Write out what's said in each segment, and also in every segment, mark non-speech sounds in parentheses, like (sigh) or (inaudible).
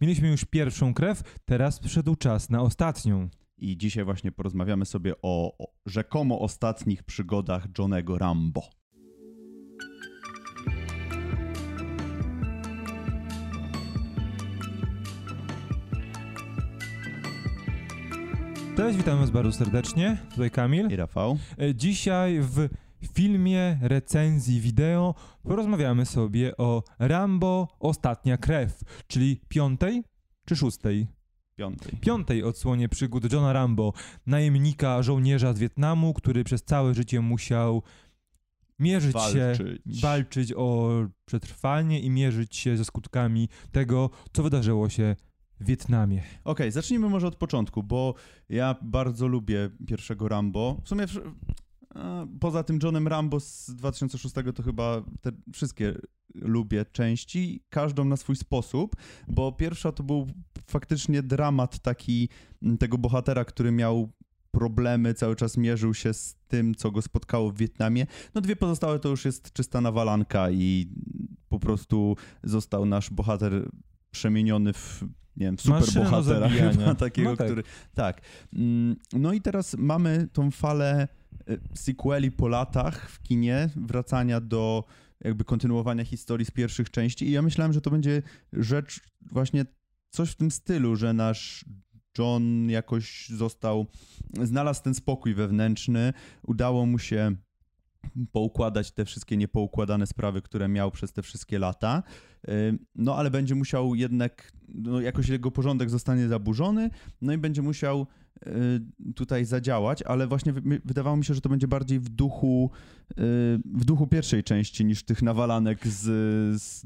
Mieliśmy już pierwszą krew, teraz przyszedł czas na ostatnią. I dzisiaj właśnie porozmawiamy sobie o, o rzekomo ostatnich przygodach Johnego Rambo. Cześć, witam was bardzo serdecznie. Tutaj Kamil. I Rafał. E, Dzisiaj w filmie, recenzji, wideo porozmawiamy sobie o Rambo Ostatnia Krew, czyli piątej czy szóstej? Piątej. Piątej odsłonie przygód Johna Rambo, najemnika, żołnierza z Wietnamu, który przez całe życie musiał mierzyć się, Walczyć. walczyć o przetrwanie i mierzyć się ze skutkami tego, co wydarzyło się w Wietnamie. Okej, zacznijmy może od początku, bo ja bardzo lubię pierwszego Rambo. W sumie poza tym Johnem Rambo z 2006 to chyba te wszystkie lubię części, każdą na swój sposób, bo pierwsza to był faktycznie dramat taki m, tego bohatera, który miał problemy, cały czas mierzył się z tym, co go spotkało w Wietnamie. No dwie pozostałe to już jest czysta nawalanka i po prostu został nasz bohater przemieniony w, nie wiem, superbohatera (laughs) chyba takiego, No tak. który... Tak. Mm, No i teraz mamy tą falę sequeli po latach w kinie, wracania do jakby kontynuowania historii z pierwszych części i ja myślałem, że to będzie rzecz właśnie coś w tym stylu, że nasz John jakoś został, znalazł ten spokój wewnętrzny, udało mu się poukładać te wszystkie niepoukładane sprawy, które miał przez te wszystkie lata. Ym, No ale będzie musiał jednak, no, jakoś jego porządek zostanie zaburzony, no i będzie musiał y, tutaj zadziałać, ale właśnie wy- wydawało mi się, że to będzie bardziej w duchu, y, w duchu pierwszej części niż tych nawalanek z, z,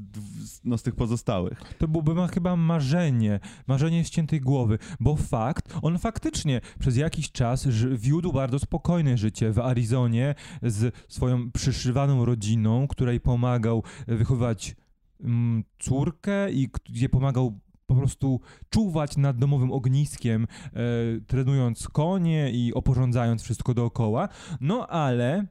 no, z tych pozostałych. To byłoby ma chyba marzenie, marzenie ściętej głowy, bo fakt, on faktycznie przez jakiś czas wiódł bardzo spokojne życie w Arizonie z swoją przyszywaną rodziną, której pomagał wychowywać mm, córkę i gdzie pomagał po prostu czuwać nad domowym ogniskiem, e, trenując konie i oporządzając wszystko dookoła. No ale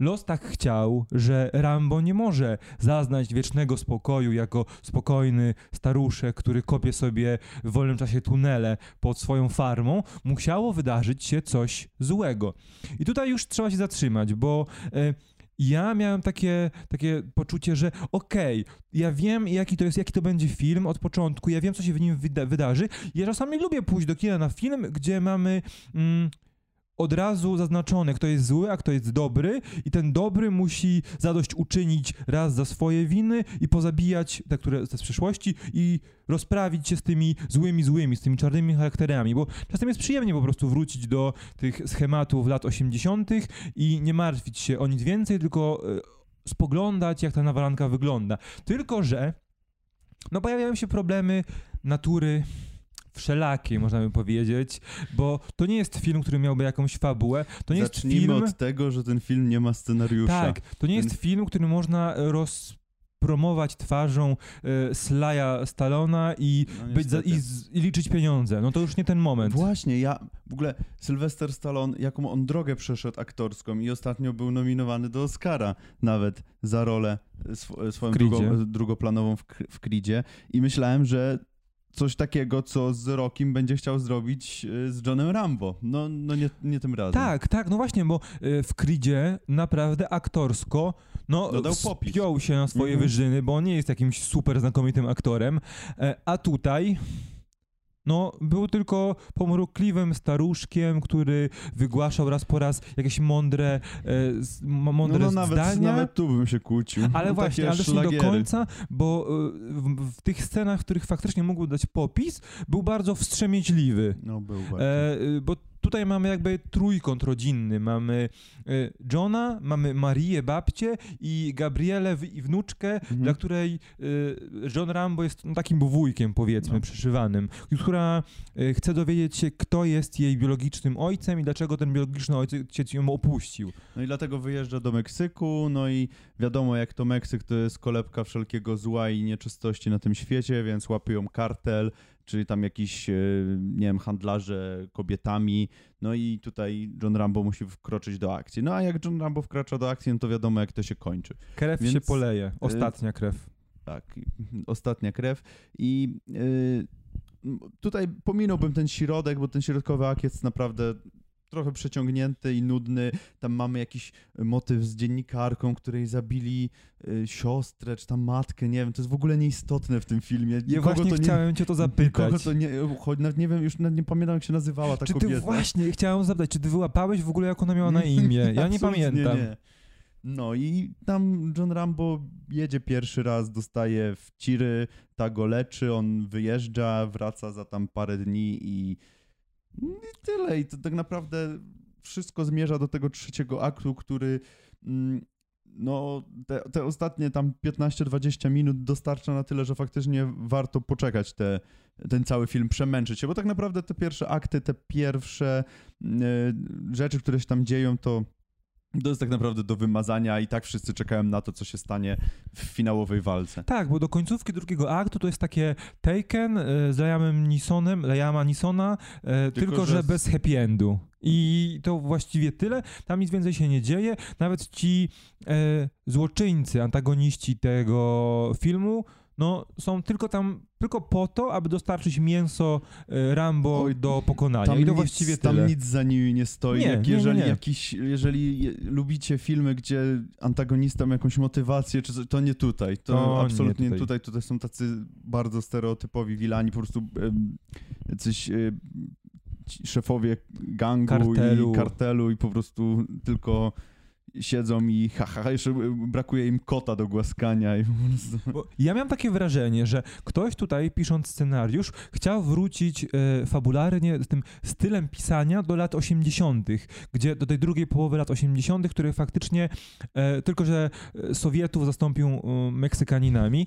los tak chciał, że Rambo nie może zaznać wiecznego spokoju jako spokojny staruszek, który kopie sobie w wolnym czasie tunele pod swoją farmą. Musiało wydarzyć się coś złego. I tutaj już trzeba się zatrzymać, bo e, ja miałem takie, takie poczucie, że okej, ja wiem jaki to jest, jaki to będzie film od początku, ja wiem co się w nim wyda- wydarzy. Ja czasami lubię pójść do kina na film, gdzie mamy mm, od razu zaznaczone, kto jest zły, a kto jest dobry i ten dobry musi zadość uczynić raz za swoje winy i pozabijać te, które z przeszłości i rozprawić się z tymi złymi złymi, z tymi czarnymi charakterami, bo czasem jest przyjemnie po prostu wrócić do tych schematów lat 80. i nie martwić się o nic więcej, tylko e, spoglądać, jak ta nawalanka wygląda. Tylko, że no pojawiają się problemy natury wszelakiej, można by powiedzieć, bo to nie jest film, który miałby jakąś fabułę, to nie Zacznijmy jest film... od tego, że ten film nie ma scenariusza. Tak, to nie jest Ten- film, który można rozpromować twarzą e, Slaja Stallona i, No być za, i, z, i liczyć pieniądze. No to już nie ten moment. Właśnie, ja w ogóle Sylvester Stallone, jaką on drogę przeszedł aktorską i ostatnio był nominowany do Oscara nawet za rolę sw- swoją drugoplanową w, w Creedzie i myślałem, że coś takiego, co z Rockiem będzie chciał zrobić y, z Johnem Rambo. No, no nie, nie tym razem. Tak, tak, no właśnie, bo e, w Creedzie naprawdę aktorsko no, Dodał wspiął się na swoje Mhm. wyżyny, bo on nie jest jakimś super znakomitym aktorem, e, a tutaj no, był tylko pomrukliwym staruszkiem, który wygłaszał raz po raz jakieś mądre, e, z- m- no, mądre no nawet, zdania. nawet tu bym się kłócił. Ale No, właśnie, ale też nie do końca, bo y, w, w tych scenach, w których faktycznie mógł dać popis, był bardzo wstrzemięźliwy. No był bardzo. E, bo tutaj mamy jakby trójkąt rodzinny. Mamy y, Johna, mamy Marię, babcię i Gabrielę i wnuczkę, Mhm. dla której y, John Rambo jest no, takim wujkiem, powiedzmy, No. przyszywanym, która y, chce dowiedzieć się, kto jest jej biologicznym ojcem i dlaczego ten biologiczny ojciec ją opuścił. No i dlatego wyjeżdża do Meksyku, no i wiadomo jak to Meksyk to jest kolebka wszelkiego zła i nieczystości na tym świecie, więc łapią kartel, czy tam jakiś, e, nie wiem, handlarze kobietami, no i tutaj John Rambo musi wkroczyć do akcji. No a jak John Rambo wkracza do akcji, no to wiadomo jak to się kończy. Krew Więc, się poleje, ostatnia krew. Tak, ostatnia krew. I y, tutaj pominąłbym ten środek, bo ten środkowy jest naprawdę trochę przeciągnięty i nudny. Tam mamy jakiś motyw z dziennikarką, której zabili y, siostrę, czy tam matkę, nie wiem, to jest w ogóle nieistotne w tym filmie. Ja właśnie to nie, chciałem cię to zapytać. to nie, choć nawet nie wiem, już nawet nie pamiętam jak się nazywała ta Czy ty kobieta. właśnie, chciałem zapytać, czy ty wyłapałeś w ogóle jak ona miała na imię? Ja nie pamiętam. Nie. No i tam John Rambo jedzie pierwszy raz, dostaje w ciry, ta go leczy, on wyjeżdża, wraca za tam parę dni i, i tyle. I to tak naprawdę wszystko zmierza do tego trzeciego aktu, który mm, no te, te ostatnie tam 15-20 minut dostarcza na tyle, że faktycznie warto poczekać te, ten cały film, przemęczyć się, bo tak naprawdę te pierwsze akty, te pierwsze y, rzeczy, które się tam dzieją, to to jest tak naprawdę do wymazania i tak wszyscy czekają na to, co się stanie w finałowej walce. Tak, bo do końcówki drugiego aktu to jest takie Taken e, z Liamem Nisonem, Liama Nisona, e, tylko, Tylko, że, że- bez happy endu. I to właściwie tyle. Tam nic więcej się nie dzieje. Nawet ci e, złoczyńcy, antagoniści tego filmu, no są tylko tam, tylko po to, aby dostarczyć mięso e, Rambo Oj, do pokonania. Tam I to nic, właściwie tam tyle. nic za nimi nie stoi. Nie, Jak nie, jeżeli, nie. Jakiś, jeżeli je- lubicie filmy, gdzie antagonista ma jakąś motywację, czy coś, to nie tutaj. To, To nie absolutnie tutaj. tutaj. tutaj. są tacy bardzo stereotypowi wilani, po prostu em, jacyś ci szefowie gangu Kartelu. i kartelu i po prostu tylko siedzą i haha, ha, jeszcze brakuje im kota do głaskania i po prostu... Bo ja miałem takie wrażenie, że ktoś tutaj, pisząc scenariusz, chciał wrócić e, fabularnie z tym stylem pisania do lat 80., gdzie do tej drugiej połowy lat 80., które faktycznie e, tylko, że e, Sowietów zastąpią e, Meksykaninami,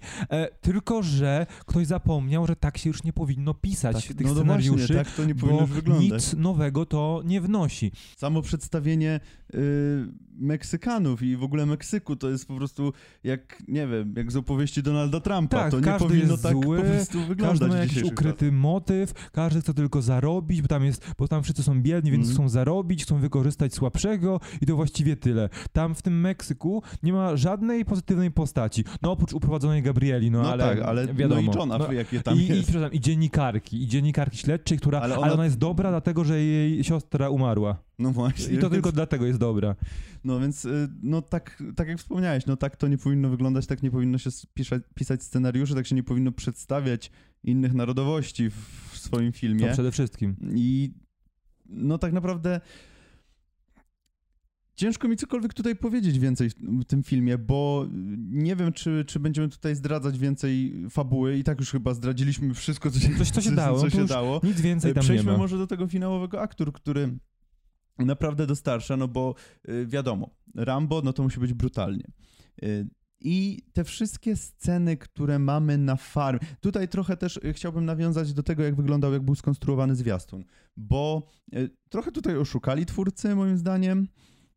tylko, że ktoś zapomniał, że tak się już nie powinno pisać tych no, scenariuszy. właśnie, tak to nie powinno bo wyglądać. nic nowego to nie wnosi. Samo przedstawienie y, Meksykanów i w ogóle Meksyku to jest po prostu jak, nie wiem, jak z opowieści Donalda Trumpa. Tak, to nie każdy powinno tak zły, po prostu Każdy wyglądać ma w jakiś ukryty motyw, każdy chce tylko zarobić, bo tam jest, bo tam wszyscy są biedni, więc Mhm. chcą zarobić, chcą wykorzystać słabszego i to właściwie tyle. Tam w tym Meksyku nie ma żadnej pozytywnej postaci. No oprócz uprowadzonej Gabrieli, no. No ale tak, ale wiadomo. no i Johna, No, jakie tam i, i, jest. przepraszam, I dziennikarki, i dziennikarki śledczej, która, ale Ale ona, ona- jest dobra dlatego, że jej siostra umarła. No właśnie. I to tylko dlatego jest dobra. No więc, y, no tak, tak jak wspomniałeś, no tak to nie powinno wyglądać, tak nie powinno się pisać, pisać scenariuszy, tak się nie powinno przedstawiać innych narodowości w, w swoim To filmie. przede wszystkim. I no tak naprawdę ciężko mi cokolwiek tutaj powiedzieć więcej w tym filmie, bo nie wiem, czy, czy będziemy tutaj zdradzać więcej fabuły i tak już chyba zdradziliśmy wszystko, co się, Coś, co się (laughs) dało, Co się dało. Nic więcej tam nie Przejdźmy ma. może do tego finałowego aktu, który naprawdę dostarcza, no bo y, wiadomo, Rambo, no to musi być brutalnie. Y, I te wszystkie sceny, które mamy na farmie. Tutaj trochę też y, chciałbym nawiązać do tego, jak wyglądał, jak był skonstruowany zwiastun. Bo trochę tutaj oszukali twórcy, moim zdaniem,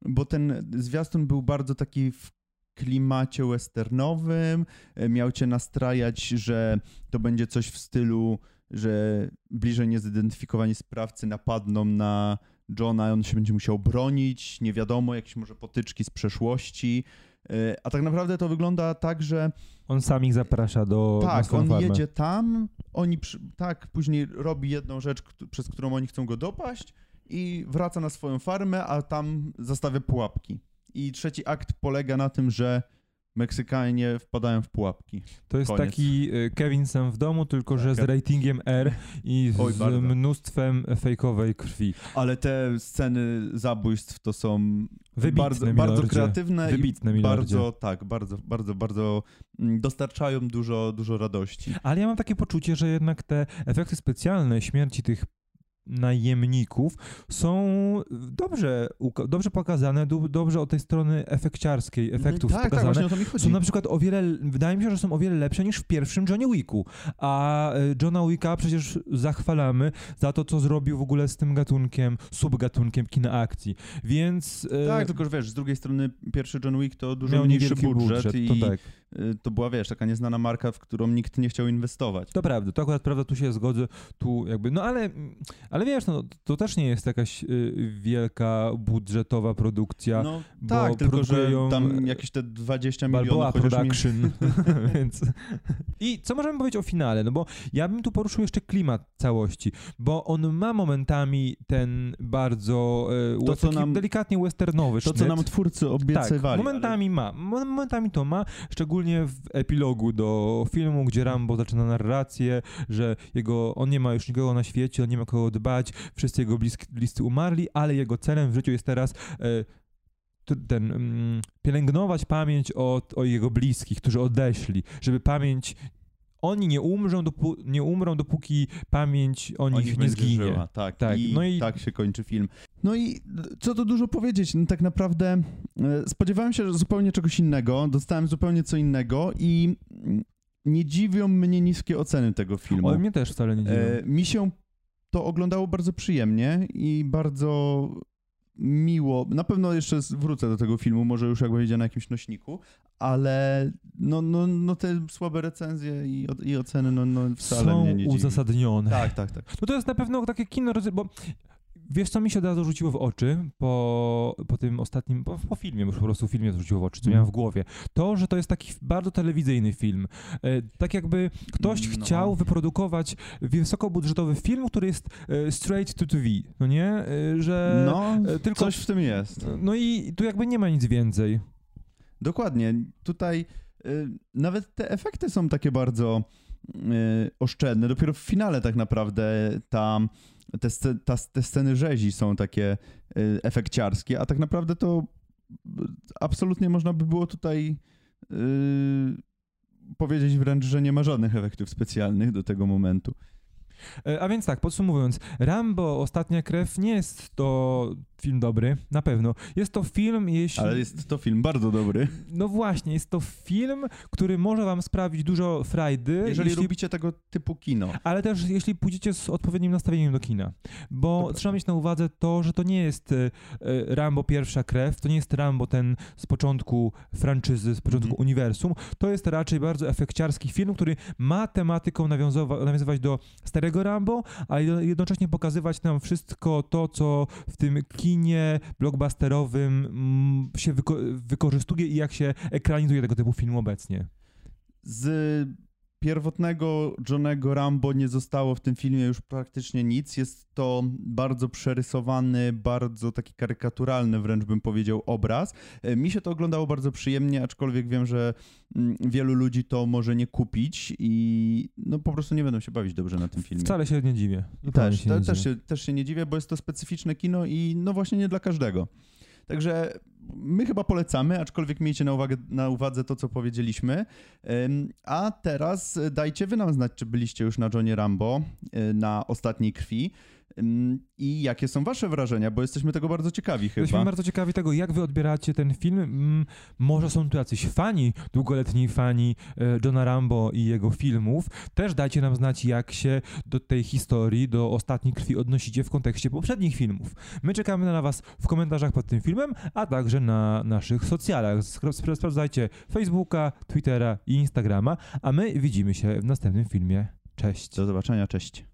bo ten zwiastun był bardzo taki w klimacie westernowym. Miał cię nastrajać, że to będzie coś w stylu, że bliżej niezidentyfikowani sprawcy napadną na Johna, on się będzie musiał bronić, nie wiadomo, jakieś może potyczki z przeszłości. Y, A tak naprawdę to wygląda tak, że On sam ich zaprasza do tak, on farmę. jedzie tam, oni przy, tak, później robi jedną rzecz, przez którą oni chcą go dopaść i wraca na swoją farmę, a tam zostawia pułapki. I trzeci akt polega na tym, że Meksykanie wpadają w pułapki. To jest Koniec. taki y, Kevin sam w domu, tylko że z ratingiem R i z Oj, mnóstwem fejkowej krwi. Ale te sceny zabójstw to są Wybitne, bardzo, milordzie. bardzo kreatywne Wybitne, i milordzie. bardzo, tak, bardzo, bardzo, bardzo mm, dostarczają dużo, dużo radości. Ale ja mam takie poczucie, że jednak te efekty specjalne śmierci tych najemników są dobrze, dobrze pokazane, dobrze od tej strony efekciarskiej, efektów tak, tak, pokazane. właśnie o to mi chodzi. są na przykład o wiele, wydaje mi się, że są o wiele lepsze niż w pierwszym Johnny Wicku. A y, Johna Wicka przecież zachwalamy za to, co zrobił w ogóle z tym gatunkiem, subgatunkiem kina akcji. Więc y, Tak, tylko że wiesz, z drugiej strony pierwszy John Wick to dużo miał mniejszy budżet, budżet, i to tak. Y, to była, wiesz, taka nieznana marka, w którą nikt nie chciał inwestować. To prawda, to akurat prawda, tu się zgodzę, tu jakby, no ale, ale wiesz, no, to też nie jest jakaś y, wielka budżetowa produkcja, No bo tak, tylko że tam jakieś te 20 Balboa milionów mi... Production, (laughs) (laughs) więc... I co możemy powiedzieć o finale, no bo ja bym tu poruszył jeszcze klimat całości, bo on ma momentami ten bardzo To, co nam- delikatnie westernowy To, co sznyt. nam twórcy Tak, obiecywali. momentami ma. Mo- Momentami to ma, szczególnie w epilogu do filmu, gdzie Rambo zaczyna narrację, że jego, on nie ma już nikogo na świecie, on nie ma kogo dbać, wszyscy jego bliscy umarli, ale jego celem w życiu jest teraz e, ten, mm, pielęgnować pamięć o, o jego bliskich, którzy odeszli, żeby pamięć oni nie umrzą, dopó- nie umrą, dopóki pamięć o nich nie zginie. Żyła, tak, Tak, I, no i- tak się kończy film. No i co tu dużo powiedzieć, no tak naprawdę e, spodziewałem się zupełnie czegoś innego, dostałem zupełnie co innego i nie dziwią mnie niskie oceny tego filmu. O, mnie też wcale nie dziwi. E, mi się to oglądało bardzo przyjemnie i bardzo miło. Na pewno jeszcze wrócę do tego filmu, może już jak wyjdzie na jakimś nośniku, ale no, no, no te słabe recenzje i, i oceny no, no wcale Są mnie nie dziwi. uzasadnione. Tak, tak, tak. No to jest na pewno takie kino, bo wiesz co mi się od razu rzuciło w oczy po, po tym ostatnim, po, po filmie, już po prostu filmie rzuciło w oczy, co Mm. miałem w głowie. To, że to jest taki bardzo telewizyjny film. E, tak jakby ktoś No. chciał wyprodukować wysokobudżetowy film, który jest e, straight to TV, no nie? E, że No, e, tylko... coś w tym jest. No i tu jakby nie ma nic więcej. Dokładnie. Tutaj y, nawet te efekty są takie bardzo oszczędne. Dopiero w finale tak naprawdę tam te, ta, te sceny rzezi są takie y, efekciarskie, a tak naprawdę to y, absolutnie można by było tutaj y, powiedzieć wręcz, że nie ma żadnych efektów specjalnych do tego momentu. E, A więc tak, podsumowując, Rambo Ostatnia Krew nie jest to film dobry, na pewno. Jest to film, jeśli... Ale jest to film bardzo dobry. No właśnie, jest to film, który może wam sprawić dużo frajdy, Jeżeli jeśli, lubicie tego typu kino. ale też jeśli pójdziecie z odpowiednim nastawieniem do kina. Bo Dobra. trzeba mieć na uwadze to, że to nie jest e, e, Rambo Pierwsza Krew, to nie jest Rambo ten z początku franczyzy, z początku Mhm. uniwersum. To jest raczej bardzo efekciarski film, który ma tematyką nawiązywać do starego Rambo, ale jednocześnie pokazywać nam wszystko to, co w tym kinie blockbusterowym mm, się wyko- wykorzystuje i jak się ekranizuje tego typu film obecnie. Z pierwotnego Johnego Rambo nie zostało w tym filmie już praktycznie nic. Jest to bardzo przerysowany, bardzo taki karykaturalny wręcz bym powiedział obraz. E, Mi się to oglądało bardzo przyjemnie, aczkolwiek wiem, że mm, wielu ludzi to może nie kupić i no po prostu nie będą się bawić dobrze na tym filmie. Wcale się nie dziwię. Też, się te, nie też, dziwię. się, też się nie dziwię, bo jest to specyficzne kino i no właśnie nie dla każdego. Także my chyba polecamy, aczkolwiek miejcie na, uwagę, na uwadze to, co powiedzieliśmy. A teraz dajcie wy nam znać, czy byliście już na Johnie Rambo, y, na Ostatniej Krwi i jakie są wasze wrażenia, bo jesteśmy tego bardzo ciekawi Jesteśmy chyba. bardzo ciekawi tego, jak wy odbieracie ten film. Mm, Może są tu jacyś fani, długoletni fani e, Johna Rambo i jego filmów. Też dajcie nam znać, jak się do tej historii, do ostatniej krwi odnosicie w kontekście poprzednich filmów. My czekamy na was w komentarzach pod tym filmem, a także na naszych socjalach. Sprawdzajcie Facebooka, Twittera i Instagrama, a my widzimy się w następnym filmie. Cześć. Do zobaczenia, cześć.